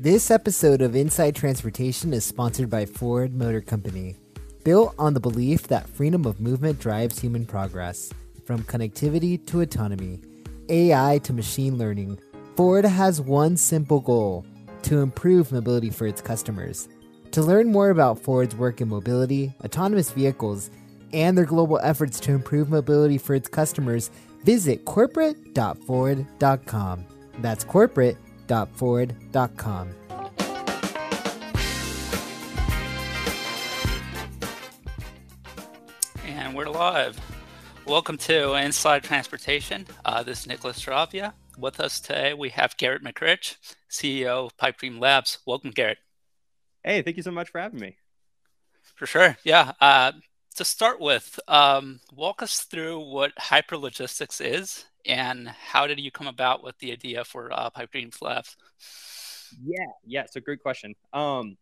This episode of Inside Transportation is sponsored by Ford Motor Company. Built on the belief that freedom of movement drives human progress, from connectivity to autonomy, AI to machine learning, Ford has one simple goal to improve mobility for its customers. To learn more about Ford's work in mobility, autonomous vehicles, and their global efforts to improve mobility for its customers, visit corporate.ford.com. That's corporate.ford.com. And we're live. Welcome to Inside Transportation. Uh, this is Nicholas Travia. With us today, we have Garrett McRitch, CEO of Pipedream Labs. Welcome, Garrett. Hey, thank you so much for having me. For sure. Yeah. Uh, to start with, um, walk us through what hyperlogistics is and how did you come about with the idea for uh, Pipedream Labs? Yeah, yeah, a great question. Um,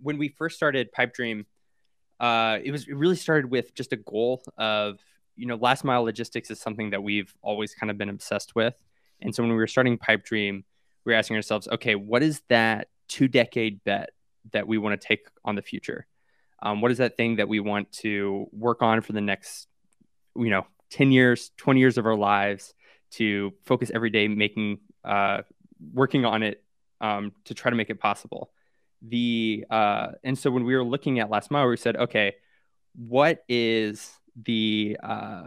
when we first started Pipedream, uh, it was it really started with just a goal of you know last mile logistics is something that we've always kind of been obsessed with, and so when we were starting Pipedream, we were asking ourselves, okay, what is that two decade bet that we want to take on the future? Um, what is that thing that we want to work on for the next, you know, 10 years, 20 years of our lives to focus every day making, uh, working on it um, to try to make it possible. The, uh, and so when we were looking at last mile, we said, okay, what is the, uh,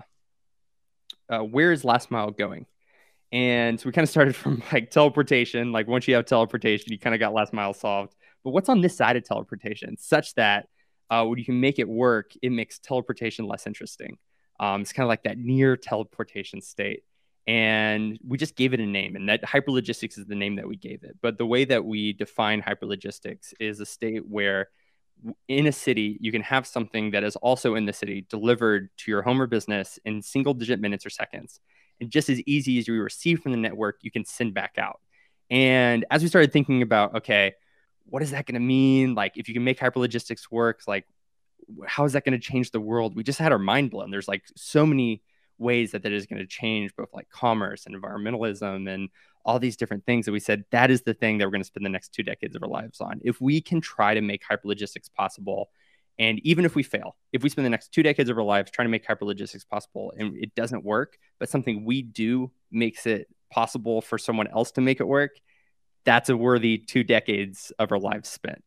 uh, where is last mile going? And so we kind of started from like teleportation. Like once you have teleportation, you kind of got last mile solved. But what's on this side of teleportation, such that uh, when you can make it work, it makes teleportation less interesting. Um, it's kind of like that near teleportation state. And we just gave it a name, and that hyperlogistics is the name that we gave it. But the way that we define hyperlogistics is a state where in a city, you can have something that is also in the city delivered to your home or business in single digit minutes or seconds. And just as easy as you receive from the network, you can send back out. And as we started thinking about, okay, what is that going to mean? Like, if you can make hyperlogistics work, like, how is that going to change the world? We just had our mind blown. There's like so many ways that that is going to change both like commerce and environmentalism and all these different things that we said that is the thing that we're going to spend the next two decades of our lives on. If we can try to make hyperlogistics possible, and even if we fail, if we spend the next two decades of our lives trying to make hyperlogistics possible and it doesn't work, but something we do makes it possible for someone else to make it work, that's a worthy two decades of our lives spent.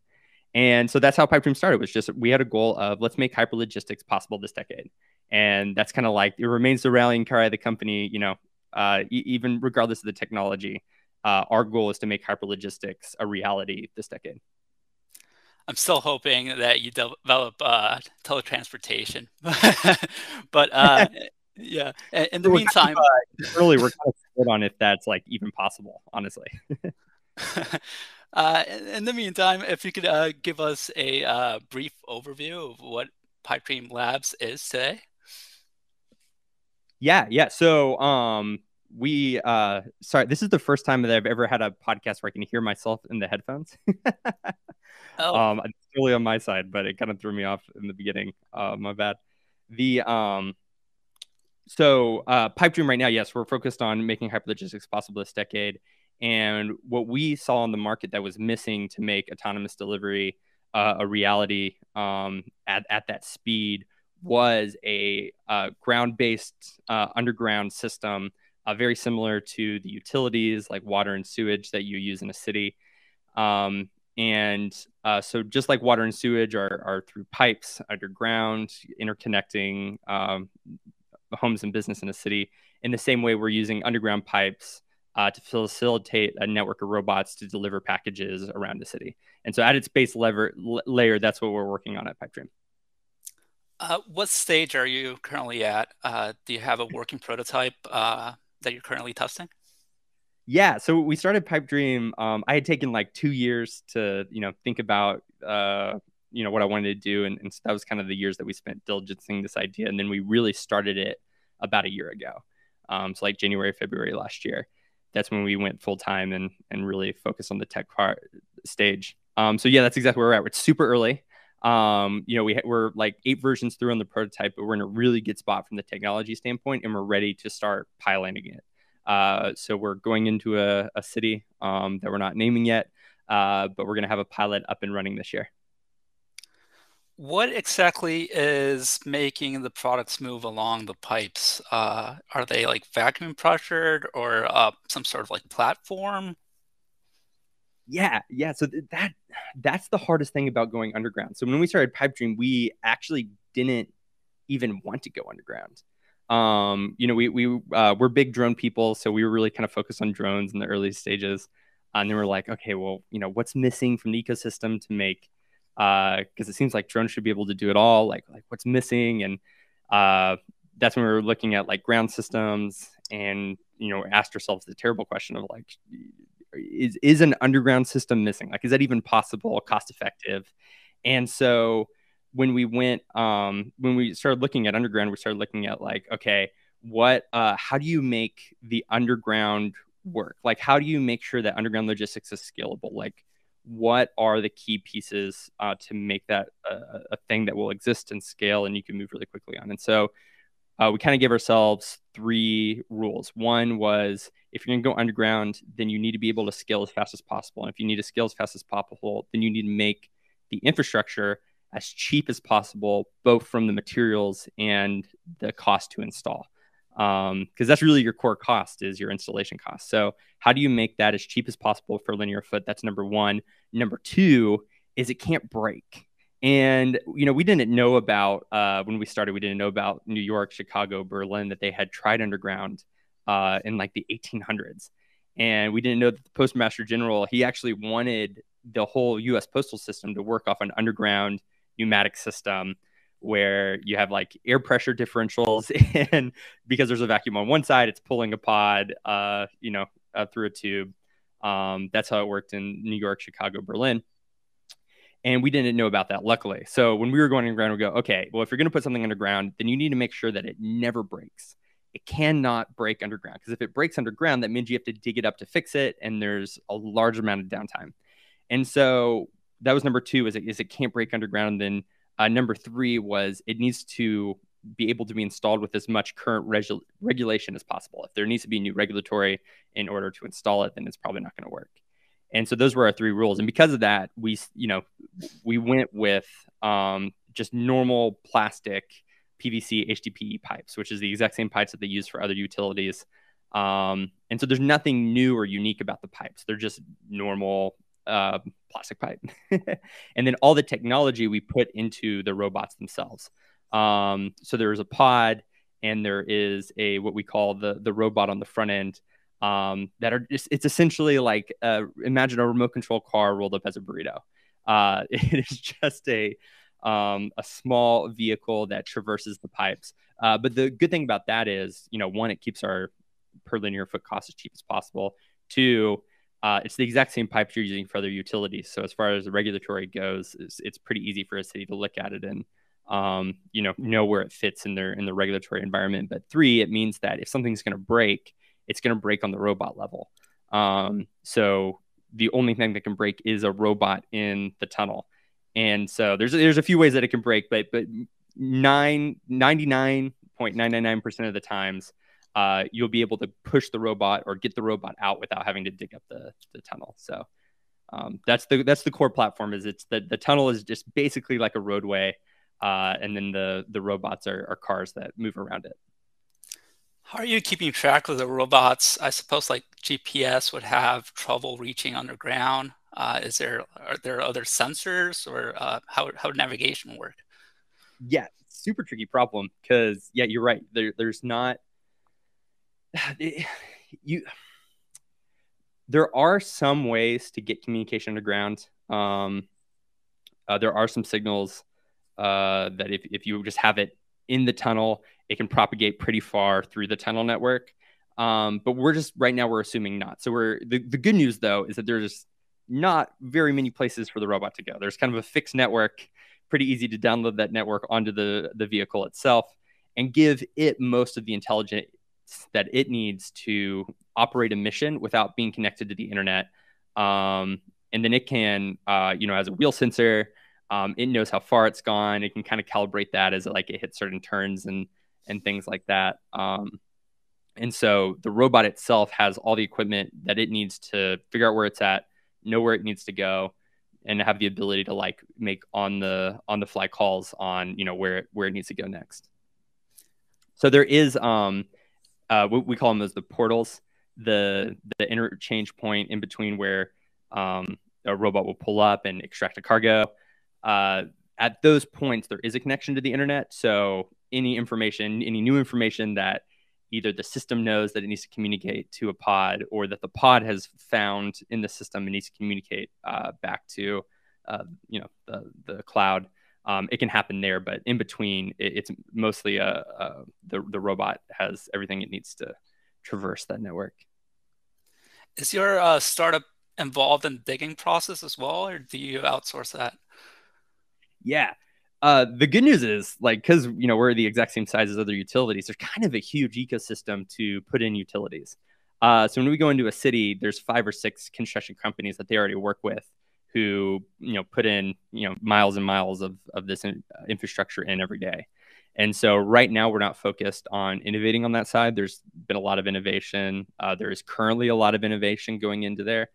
And so that's how Pipedream started. Was just we had a goal of let's make hyperlogistics possible this decade, and that's kind of like it remains the rallying cry of the company. You know, uh, e- even regardless of the technology, uh, our goal is to make hyperlogistics a reality this decade. I'm still hoping that you develop uh, teletransportation, but uh, yeah. In the meantime, really, we're kind of split on if that's like even possible. Honestly. uh, in the meantime, if you could uh, give us a uh, brief overview of what Pipedream Labs is today. Yeah, yeah. So, um, we uh, sorry, this is the first time that I've ever had a podcast where I can hear myself in the headphones. oh. Um, it's really on my side, but it kind of threw me off in the beginning. Uh, my bad. The um, so uh, Pipedream right now, yes, we're focused on making hyperlogistics possible this decade and what we saw in the market that was missing to make autonomous delivery uh, a reality um, at, at that speed was a uh, ground based uh, underground system, uh, very similar to the utilities like water and sewage that you use in a city. Um, and uh, so, just like water and sewage are, are through pipes underground, interconnecting um, homes and business in a city, in the same way, we're using underground pipes uh, to facilitate a network of robots to deliver packages around the city. And so at its base lever, l- layer, that's what we're working on at Pipedream. Uh, what stage are you currently at? Uh, do you have a working prototype uh, that you're currently testing? Yeah, so we started Pipedream. Um, I had taken like two years to, you know, think about, uh, you know, what I wanted to do, and, and so that was kind of the years that we spent diligencing this idea, and then we really started it about a year ago. Um, so like January, February last year that's when we went full time and and really focused on the tech part stage. Um, so yeah, that's exactly where we're at. It's super early. Um, you know, we we're like eight versions through on the prototype, but we're in a really good spot from the technology standpoint, and we're ready to start piloting it. Uh, so we're going into a, a city um, that we're not naming yet, uh, but we're going to have a pilot up and running this year. What exactly is making the products move along the pipes? Uh, are they like vacuum pressured or uh, some sort of like platform? Yeah, yeah. So th- that that's the hardest thing about going underground. So when we started Pipe Dream, we actually didn't even want to go underground. Um, you know, we we uh, we're big drone people, so we were really kind of focused on drones in the early stages. and then we're like, okay, well, you know, what's missing from the ecosystem to make because uh, it seems like drones should be able to do it all. Like like what's missing, and uh, that's when we were looking at like ground systems, and you know asked ourselves the terrible question of like, is is an underground system missing? Like, is that even possible, cost effective? And so when we went um, when we started looking at underground, we started looking at like, okay, what uh, how do you make the underground work? Like, how do you make sure that underground logistics is scalable? Like what are the key pieces uh, to make that a, a, thing that will exist and scale and you can move really quickly on. And so uh, we kind of gave ourselves three rules. One was if you're going to go underground, then you need to be able to scale as fast as possible. And if you need to scale as fast as possible, then you need to make the infrastructure as cheap as possible, both from the materials and the cost to install because um, that's really your core cost is your installation cost. So how do you make that as cheap as possible for linear foot? That's number one. Number two is it can't break. And you know, we didn't know about uh, when we started. We didn't know about New York, Chicago, Berlin that they had tried underground uh, in like the 1800s, and we didn't know that the Postmaster General he actually wanted the whole U.S. postal system to work off an underground pneumatic system where you have like air pressure differentials and because there's a vacuum on one side it's pulling a pod uh, you know uh, through a tube. Um, that's how it worked in new york chicago berlin. And we didn't know about that luckily. So when we were going underground we go okay well if you're going to put something underground then you need to make sure that it never breaks. It cannot break underground because if it breaks underground that means you have to dig it up to fix it and there's a large amount of downtime. And so that was number two is it, is it can't break underground then uh, number three was it needs to be able to be installed with as much current regu- regulation as possible. If there needs to be new regulatory in order to install it, then it's probably not going to work. And so those were our three rules. And because of that, we, you know, we went with um, just normal plastic PVC HDPE pipes, which is the exact same pipes that they use for other utilities. Um, and so there's nothing new or unique about the pipes. They're just normal uh, plastic pipe, and then all the technology we put into the robots themselves. Um, so there is a pod, and there is a what we call the the robot on the front end. Um, that are just it's essentially like uh, imagine a remote control car rolled up as a burrito. Uh, it is just a um, a small vehicle that traverses the pipes. Uh, but the good thing about that is, you know, one, it keeps our per linear foot cost as cheap as possible. Two, uh, it's the exact same pipes you're using for other utilities. So as far as the regulatory goes, it's, it's pretty easy for a city to look at it and um, you know know where it fits in their in the regulatory environment. But three, it means that if something's going to break, it's going to break on the robot level. Um, so the only thing that can break is a robot in the tunnel. And so there's there's a few ways that it can break, but but nine ninety nine point nine nine nine percent of the times uh, you'll be able to push the robot or get the robot out without having to dig up the, the tunnel. So um, that's the that's the core platform. Is it's the the tunnel is just basically like a roadway, uh, and then the the robots are, are cars that move around it. How are you keeping track of the robots? I suppose like GPS would have trouble reaching underground. Uh, is there are there other sensors or uh, how how would navigation work? Yeah, super tricky problem because yeah, you're right. There, there's not you there are some ways to get communication underground. Um, uh, there are some signals uh, that if, if you just have it in the tunnel, it can propagate pretty far through the tunnel network. Um, but we're just right now we're assuming not. So we're the, the good news though is that there's not very many places for the robot to go. There's kind of a fixed network, pretty easy to download that network onto the the vehicle itself and give it most of the intelligent that it needs to operate a mission without being connected to the internet. Um, and then it can, uh, you know, as a wheel sensor, um, it knows how far it's gone. It can kind of calibrate that as it, like it hits certain turns and and things like that. Um, and so the robot itself has all the equipment that it needs to figure out where it's at, know where it needs to go, and have the ability to like make on the on the fly calls on you know where where it needs to go next. So there is um uh we, we call them as the portals, the the interchange point in between where um a robot will pull up and extract a cargo. Uh, at those points, there is a connection to the internet. So any information, any new information that either the system knows that it needs to communicate to a pod or that the pod has found in the system and needs to communicate uh, back to uh, you know the, the cloud um, it can happen there but in between it, it's mostly a, a, the, the robot has everything it needs to traverse that network. Is your uh, startup involved in the digging process as well or do you outsource that? Yeah. Uh, the good news is, like, because you know we're the exact same size as other utilities, there's kind of a huge ecosystem to put in utilities. Uh, so when we go into a city, there's five or six construction companies that they already work with, who you know put in you know miles and miles of of this in, uh, infrastructure in every day. And so right now we're not focused on innovating on that side. There's been a lot of innovation. Uh, there is currently a lot of innovation going into there.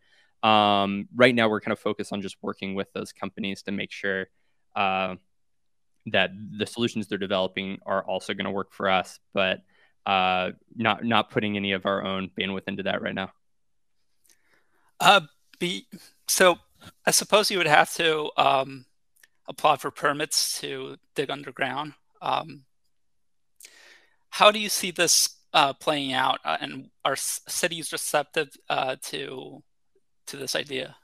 Um, right now we're kind of focused on just working with those companies to make sure uh, that the solutions they're developing are also going to work for us, but uh, not not putting any of our own bandwidth into that right now. Uh, be so. I suppose you would have to um, apply for permits to dig underground. Um, how do you see this uh, playing out, uh, and are cities receptive uh, to to this idea?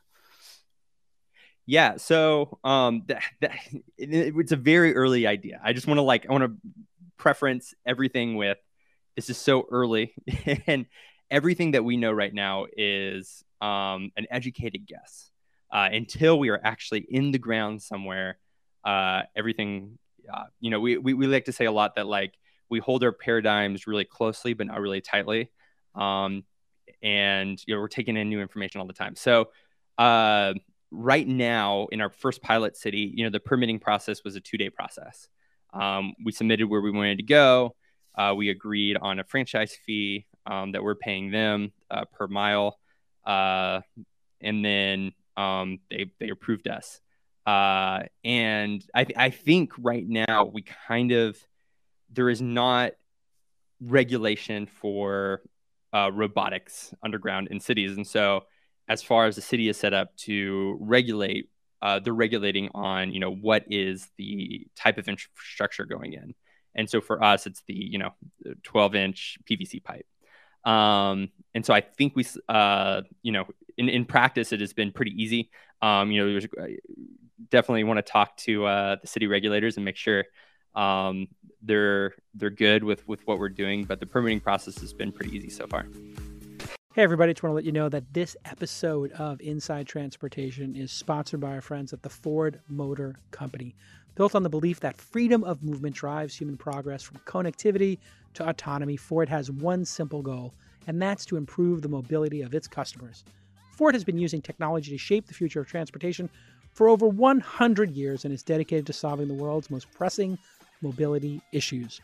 Yeah, so um, that, that, it, it's a very early idea. I just want to like I want to preference everything with this is so early, and everything that we know right now is um, an educated guess. Uh, until we are actually in the ground somewhere, uh, everything, uh, you know, we, we we like to say a lot that like we hold our paradigms really closely, but not really tightly. Um, and you know, we're taking in new information all the time. So uh, right now in our first pilot city, you know, the permitting process was a two day process. Um, we submitted where we wanted to go. Uh, we agreed on a franchise fee um, that we're paying them uh, per mile, uh, and then um, they they approved us. Uh, and I, th- I think right now we kind of there is not regulation for uh, robotics underground in cities, and so as far as the city is set up to regulate, uh, they're regulating on you know what is the type of infrastructure going in, and so for us, it's the you know 12 inch PVC pipe. Um, and so I think we, uh, you know, in, in practice, it has been pretty easy. Um, you know, there's uh, definitely want to talk to uh, the city regulators and make sure um, they're they're good with with what we're doing. But the permitting process has been pretty easy so far. Hey, everybody, just want to let you know that this episode of Inside Transportation is sponsored by our friends at the Ford Motor Company. Built on the belief that freedom of movement drives human progress from connectivity to autonomy, Ford has one simple goal, and that's to improve the mobility of its customers. Ford has been using technology to shape the future of transportation for over 100 years and is dedicated to solving the world's most pressing mobility issues.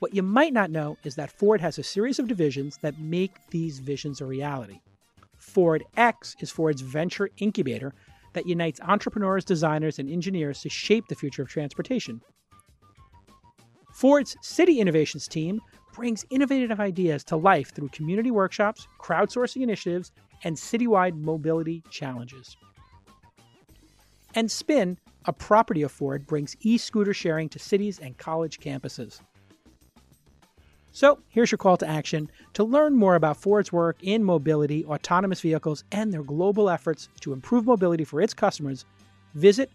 What you might not know is that Ford has a series of divisions that make these visions a reality. Ford X is Ford's venture incubator that unites entrepreneurs, designers, and engineers to shape the future of transportation. Ford's City Innovations team brings innovative ideas to life through community workshops, crowdsourcing initiatives, and citywide mobility challenges. And Spin, a property of Ford, brings e scooter sharing to cities and college campuses. So, here's your call to action. To learn more about Ford's work in mobility, autonomous vehicles, and their global efforts to improve mobility for its customers, visit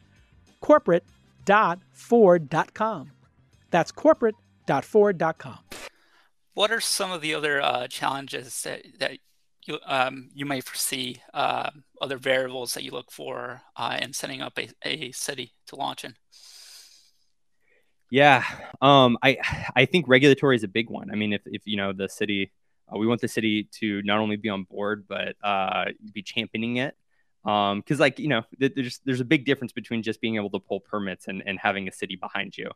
corporate.ford.com. That's corporate.ford.com. What are some of the other uh, challenges that, that you, um, you may foresee, uh, other variables that you look for uh, in setting up a, a city to launch in? Yeah, um, I I think regulatory is a big one. I mean, if if you know the city, uh, we want the city to not only be on board but uh, be championing it. Um, because like you know, there's there's a big difference between just being able to pull permits and and having a city behind you.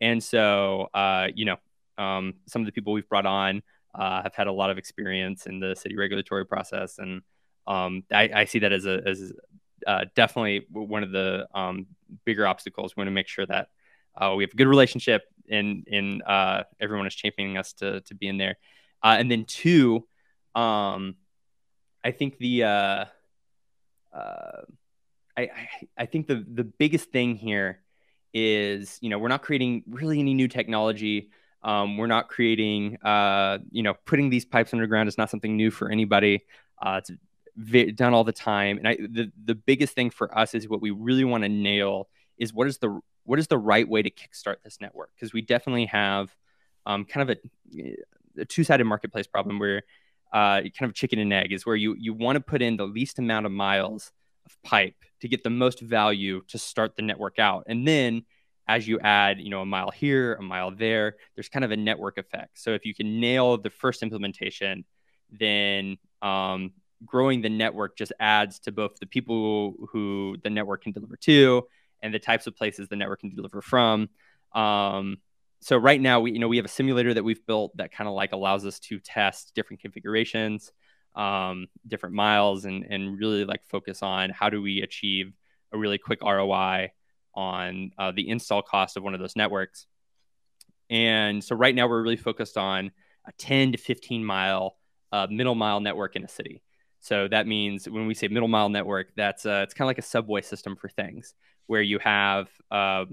And so, uh, you know, um, some of the people we've brought on uh, have had a lot of experience in the city regulatory process, and um, I, I, see that as a as uh, definitely one of the um, bigger obstacles. We want to make sure that uh, we have a good relationship and and uh, everyone is championing us to to be in there. Uh, and then two, um, I think the uh, uh, I, I think the the biggest thing here is you know we're not creating really any new technology. Um, we're not creating uh, you know putting these pipes underground is not something new for anybody. Uh, it's done all the time, and I, the the biggest thing for us is what we really want to nail is what is the what is the right way to kickstart this network because we definitely have um, kind of a, a two sided marketplace problem where uh, kind of chicken and egg is where you you want to put in the least amount of miles of pipe to get the most value to start the network out. And then as you add, you know, a mile here, a mile there, there's kind of a network effect. So if you can nail the first implementation, then um, growing the network just adds to both the people who the network can deliver to and the types of places the network can deliver from. Um, so right now we you know we have a simulator that we've built that kind of like allows us to test different configurations um, different miles and and really like focus on how do we achieve a really quick ROI on uh, the install cost of one of those networks. And so right now we're really focused on a 10 to 15 mile uh, middle mile network in a city. So that means when we say middle mile network, that's uh, it's kind of like a subway system for things where you have uh,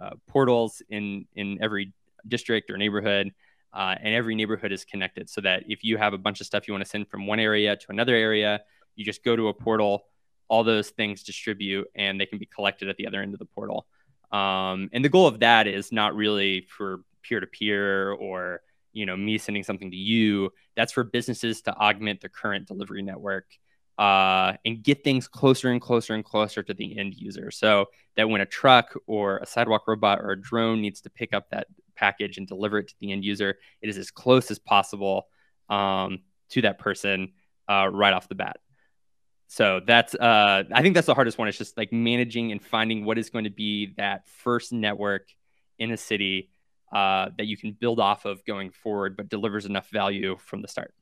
uh, portals in in every district or neighborhood uh, and every neighborhood is connected so that if you have a bunch of stuff you want to send from one area to another area, you just go to a portal, all those things distribute, and they can be collected at the other end of the portal. Um, and the goal of that is not really for peer to peer or you know me sending something to you. That's for businesses to augment the current delivery network uh, and get things closer and closer and closer to the end user. So that when a truck or a sidewalk robot or a drone needs to pick up that package and deliver it to the end user, it is as close as possible um, to that person uh, right off the bat. So that's uh, I think that's the hardest one. It's just like managing and finding what is going to be that first network in a city uh, that you can build off of going forward, but delivers enough value from the start.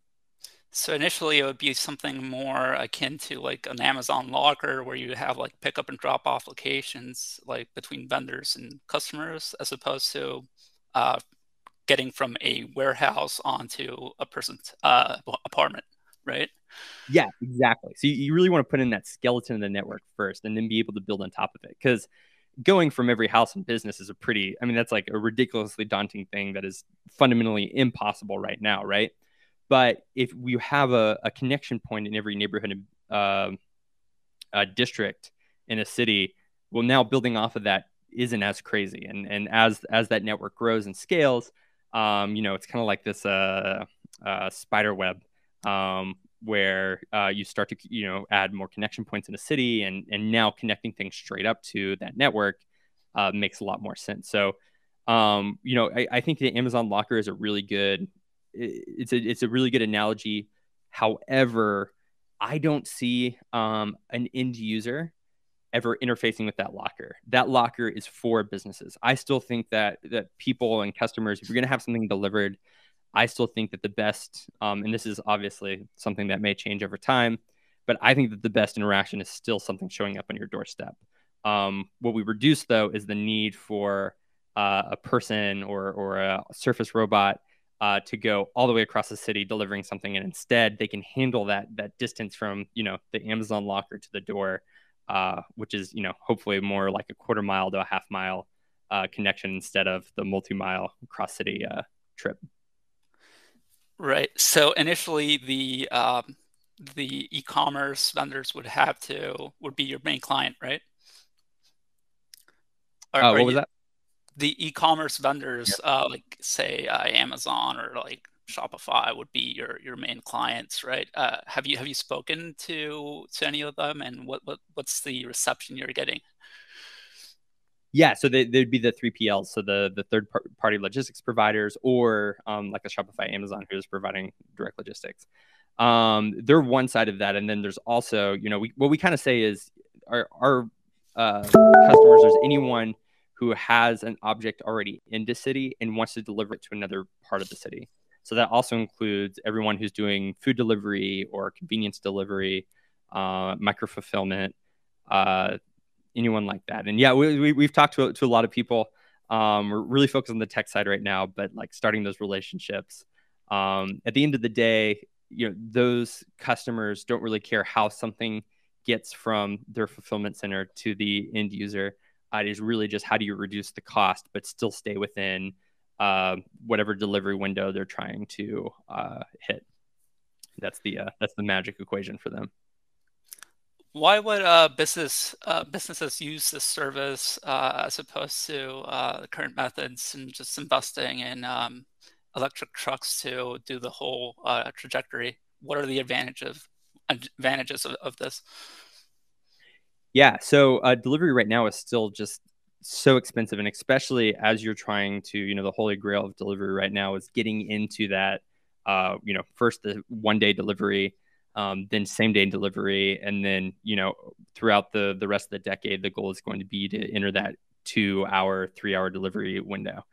So initially, it would be something more akin to like an Amazon locker, where you have like pickup and drop off locations, like between vendors and customers, as opposed to uh, getting from a warehouse onto a person's uh, apartment, right? Yeah, exactly. So you, really want to put in that skeleton of the network first, and then be able to build on top of it, because going from every house and business is a pretty i mean that's like a ridiculously daunting thing that is fundamentally impossible right now right but if we have a, a connection point in every neighborhood uh, district in a city well now building off of that isn't as crazy. And and as as that network grows and scales, um, you know, it's kind of like this uh, uh, spider web um, where uh, you start to you know add more connection points in a city, and and now connecting things straight up to that network uh, makes a lot more sense. So. Um, you know, I, I think the Amazon Locker is a really good. It's a it's a really good analogy. However, I don't see um, an end user ever interfacing with that locker. That locker is for businesses. I still think that that people and customers, if you're going to have something delivered, I still think that the best, um, and this is obviously something that may change over time, but I think that the best interaction is still something showing up on your doorstep. Um, what we reduce though is the need for uh, a person or or a surface robot uh, to go all the way across the city delivering something, and instead they can handle that that distance from you know the Amazon locker to the door uh, which is you know hopefully more like a quarter mile to a half mile uh, connection instead of the multi-mile cross city uh, trip. Right. So initially, the um, the e-commerce vendors would have to would be your main client, right? Uh, what was that? The e-commerce vendors, uh, like say uh, Amazon or like Shopify would be your your main clients, right? Uh, have you have you spoken to to any of them, and what, what what's the reception you're getting? Yeah, so they, would be the three PLs, so the the third party logistics providers, or um, like a Shopify, Amazon, who's providing direct logistics. Um, they're one side of that, and then there's also, you know, we, what we kind of say is our our uh, customers. There's anyone who has an object already in the city and wants to deliver it to another part of the city. So that also includes everyone who's doing food delivery or convenience delivery, uh, micro fulfillment, uh, anyone like that. And yeah, we, we have talked to to a lot of people. Um, we're really focused on the tech side right now, but like starting those relationships. Um, at the end of the day, you know, those customers don't really care how something gets from their fulfillment center to the end user. Uh, it is really just how do you reduce the cost, but still stay within uh, whatever delivery window they're trying to uh, hit. That's the uh, that's the magic equation for them. Why would uh, business uh, businesses use this service as opposed to the current methods and just investing in um, electric trucks to do the whole trajectory? What are the advantages advantages of, of this? Yeah, so uh, delivery right now is still just so expensive, and especially as you're trying to, you know, the holy grail of delivery right now is getting into that, uh, you know, first the one day delivery um, then same day delivery, and then you know throughout the the rest of the decade, the goal is going to be to enter that two hour, three hour delivery window.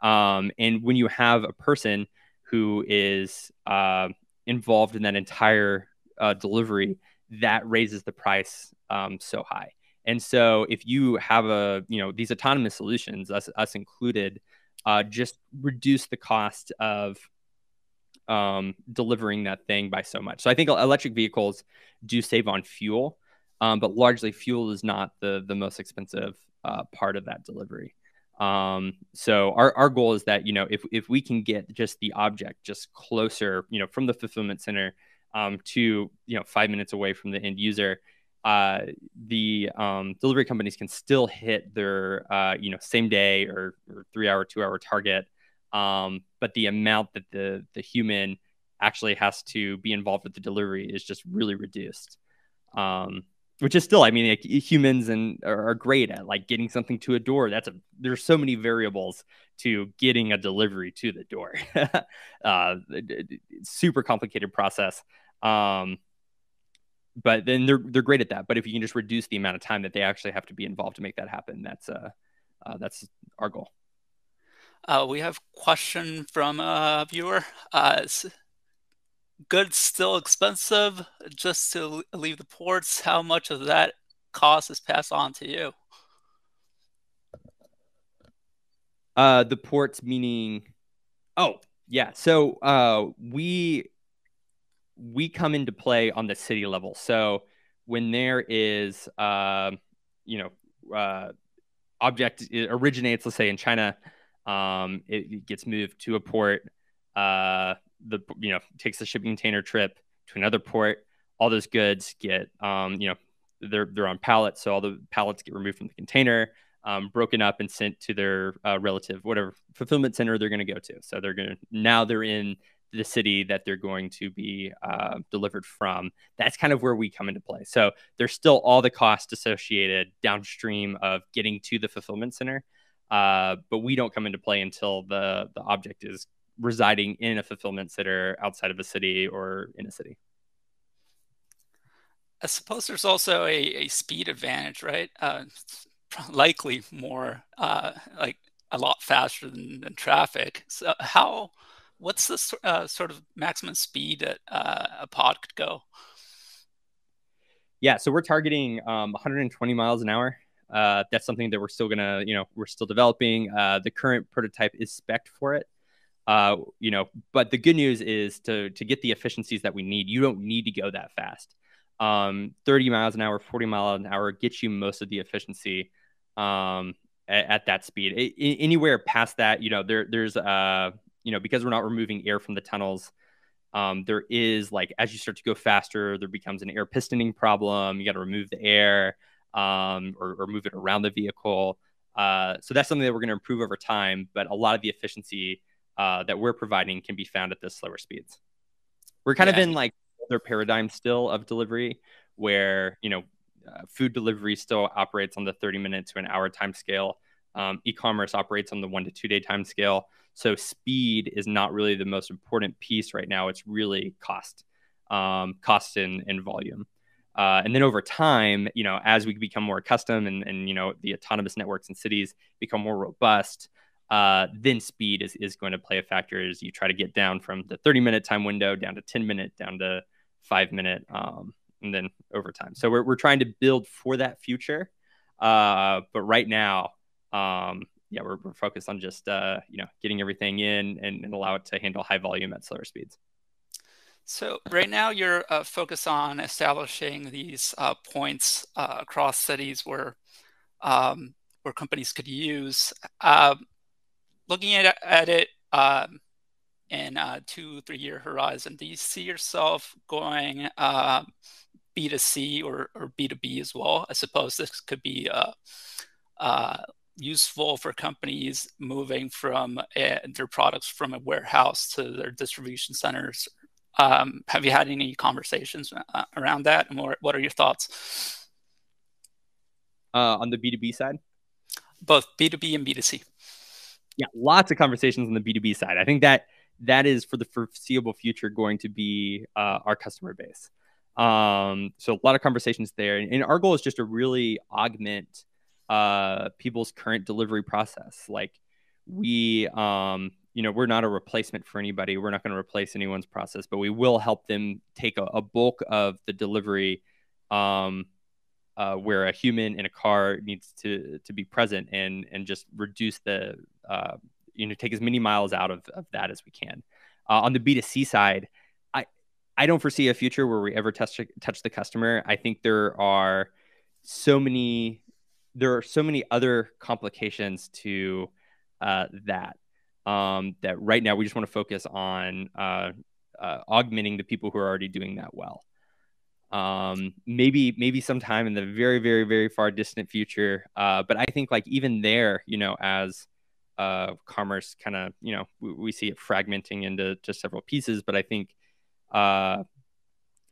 Um, and when you have a person who is uh, involved in that entire uh, delivery, that raises the price um, so high. And so if you have a, you know, these autonomous solutions, us, us included, uh, just reduce the cost of um, delivering that thing by so much. So I think electric vehicles do save on fuel, um, but largely fuel is not the the most expensive uh, part of that delivery. Um, so our, our goal is that you know if if we can get just the object just closer, you know, from the fulfillment center um, to you know five minutes away from the end user, uh, the um, delivery companies can still hit their uh, you know same day or, or three hour, two hour target um, but the amount that the the human actually has to be involved with the delivery is just really reduced. Um, which is still, I mean, like, humans and are, great at like getting something to a door. That's a there's so many variables to getting a delivery to the door. uh, super complicated process. Um, but then they're they're great at that. But if you can just reduce the amount of time that they actually have to be involved to make that happen, that's uh, uh that's our goal. Uh, we have question from a viewer. Uh, is goods still expensive just to leave the ports? How much of that cost is passed on to you? Uh, the ports meaning, oh yeah. So uh, we we come into play on the city level. So when there is, uh, you know, uh, object originates, let's say in China, um, it, it, gets moved to a port. Uh, the you know takes the shipping container trip to another port. All those goods get um, you know they're they're on pallets, so all the pallets get removed from the container, um, broken up and sent to their uh, relative whatever fulfillment center they're going to go to. So they're going to now they're in the city that they're going to be uh, delivered from. That's kind of where we come into play. So there's still all the costs associated downstream of getting to the fulfillment center. Uh, but we don't come into play until the the object is residing in a fulfillment center outside of a city or in a city. I suppose there's also a, a speed advantage, right? Uh, likely more uh, like a lot faster than, than, traffic. So how, what's the uh, sort of maximum speed that uh, a pod could go? Yeah, so we're targeting um, 120 miles an hour uh, that's something that we're still gonna, you know, we're still developing. Uh, the current prototype is spec for it. Uh, you know, but the good news is to to get the efficiencies that we need, you don't need to go that fast. Um, 30 miles an hour, 40 miles an hour gets you most of the efficiency um, at, at, that speed. It, anywhere past that, you know, there there's uh, you know, because we're not removing air from the tunnels. Um, there is like as you start to go faster, there becomes an air pistoning problem. You got to remove the air um, or, or, move it around the vehicle. Uh, so that's something that we're going to improve over time. But a lot of the efficiency uh, that we're providing can be found at the slower speeds. We're kind yeah. of in like their paradigm still of delivery, where you know uh, food delivery still operates on the 30 minute to an hour time scale. Um, e-commerce operates on the one to two day time scale. So speed is not really the most important piece right now. It's really cost, um, cost and, and volume. Uh, and then over time, you know, as we become more accustomed and, and you know, the autonomous networks in cities become more robust, uh, then speed is, is going to play a factor as you try to get down from the 30 minute time window down to 10 minute, down to five minute um, and then over time. So we're we're trying to build for that future. Uh, but right now, um, yeah, we're, we're focused on just uh, you know getting everything in and, and allow it to handle high volume at slower speeds. So right now you're uh, focused on establishing these uh, points uh, across cities where um, where companies could use. Um, looking at, at it um, in a two three year horizon, do you see yourself going B2C um, or, or B2B as well? I suppose this could be uh, uh, useful for companies moving from uh, their products from a warehouse to their distribution centers um, have you had any conversations uh, around that? And what, what are your thoughts? Uh, on the B2B side? Both B2B and B2C. Yeah, lots of conversations on the B2B side. I think that that is for the foreseeable future going to be uh, our customer base. Um, so a lot of conversations there. And, and our goal is just to really augment uh, people's current delivery process. Like we, um, you know, we're not a replacement for anybody. We're not going to replace anyone's process, but we will help them take a, a bulk of the delivery um, uh, where a human in a car needs to to be present and and just reduce the uh, you know take as many miles out of, of that as we can. Uh, on the B2C side, I I don't foresee a future where we ever touch touch the customer. I think there are so many there are so many other complications to uh, that um, that right now we just want to focus on uh, uh, augmenting the people who are already doing that well. Um, maybe maybe sometime in the very very very far distant future, uh, but I think like even there, you know, as uh, commerce kind of you know we, we, see it fragmenting into just several pieces, but I think uh,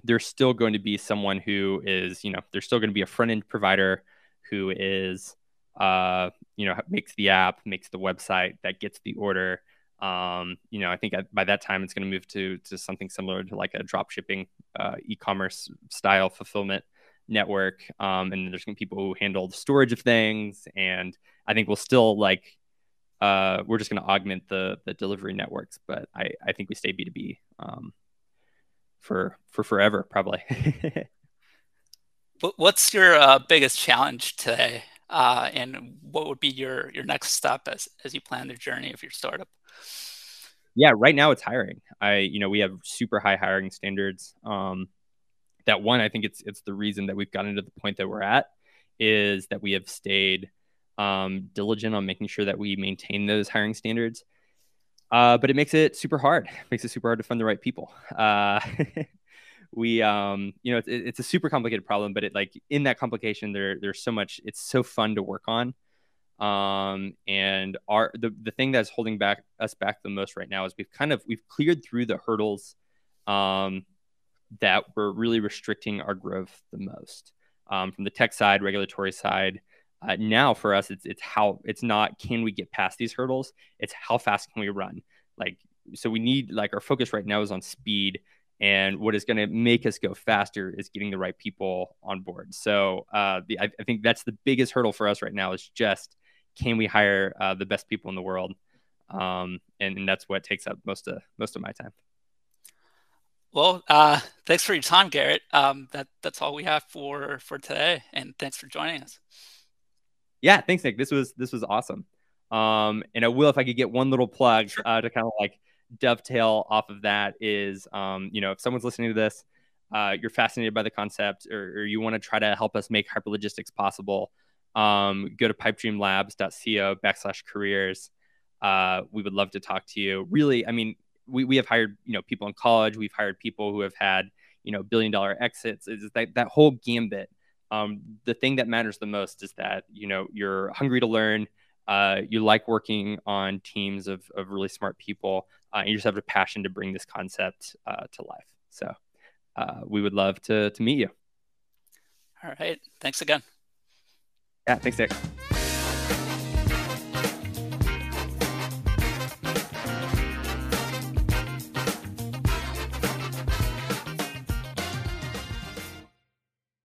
there's still going to be someone who is you know there's still going to be a front end provider who is uh, you know, makes the app, makes the website that gets the order. Um, you know, I think by that time it's going to move to to something similar to like a drop shipping uh, e-commerce style fulfillment network. Um, and there's going to be people who handle the storage of things, and I think we'll still like uh, we're just going to augment the the delivery networks, but I I think we stay B two B um, for for forever probably. What's your uh, biggest challenge today uh, and what would be your your next step as as you plan the journey of your startup? Yeah, right now it's hiring. I you know we have super high hiring standards. Um, that one, I think it's it's the reason that we've gotten to the point that we're at is that we have stayed um, diligent on making sure that we maintain those hiring standards. Uh, but it makes it super hard. It makes it super hard to find the right people. Uh, we um you know it's, it's a super complicated problem but it like in that complication there there's so much it's so fun to work on. Um and our the, the thing that's holding back us back the most right now is we've kind of we've cleared through the hurdles um that were really restricting our growth the most. Um, from the tech side regulatory side uh, now for us it's it's how it's not can we get past these hurdles? It's how fast can we run? Like so we need like our focus right now is on speed and what is going to make us go faster is getting the right people on board. So uh, the, I, I, think that's the biggest hurdle for us right now is just can we hire uh, the best people in the world, um, and, and, that's what takes up most of most of my time. Well, uh, thanks for your time, Garrett. Um, that that's all we have for for today, and thanks for joining us. Yeah, thanks, Nick. This was this was awesome. Um, and I will, if I could get one little plug sure. Uh, to kind of like dovetail off of that is, um, you know, if someone's listening to this, uh, you're fascinated by the concept, or, or you want to try to help us make hyperlogistics possible, um, go to pipedreamlabs.co backslash careers. Uh, we would love to talk to you. Really, I mean, we, we have hired, you know, people in college. We've hired people who have had, you know, billion dollar exits. Is that, that whole gambit. Um, the thing that matters the most is that, you know, you're hungry to learn. Uh, you like working on teams of, of really smart people uh, you just have a passion to bring this concept uh, to life. So uh, we would love to to meet you. All right. Thanks again. Yeah. Thanks, Nick.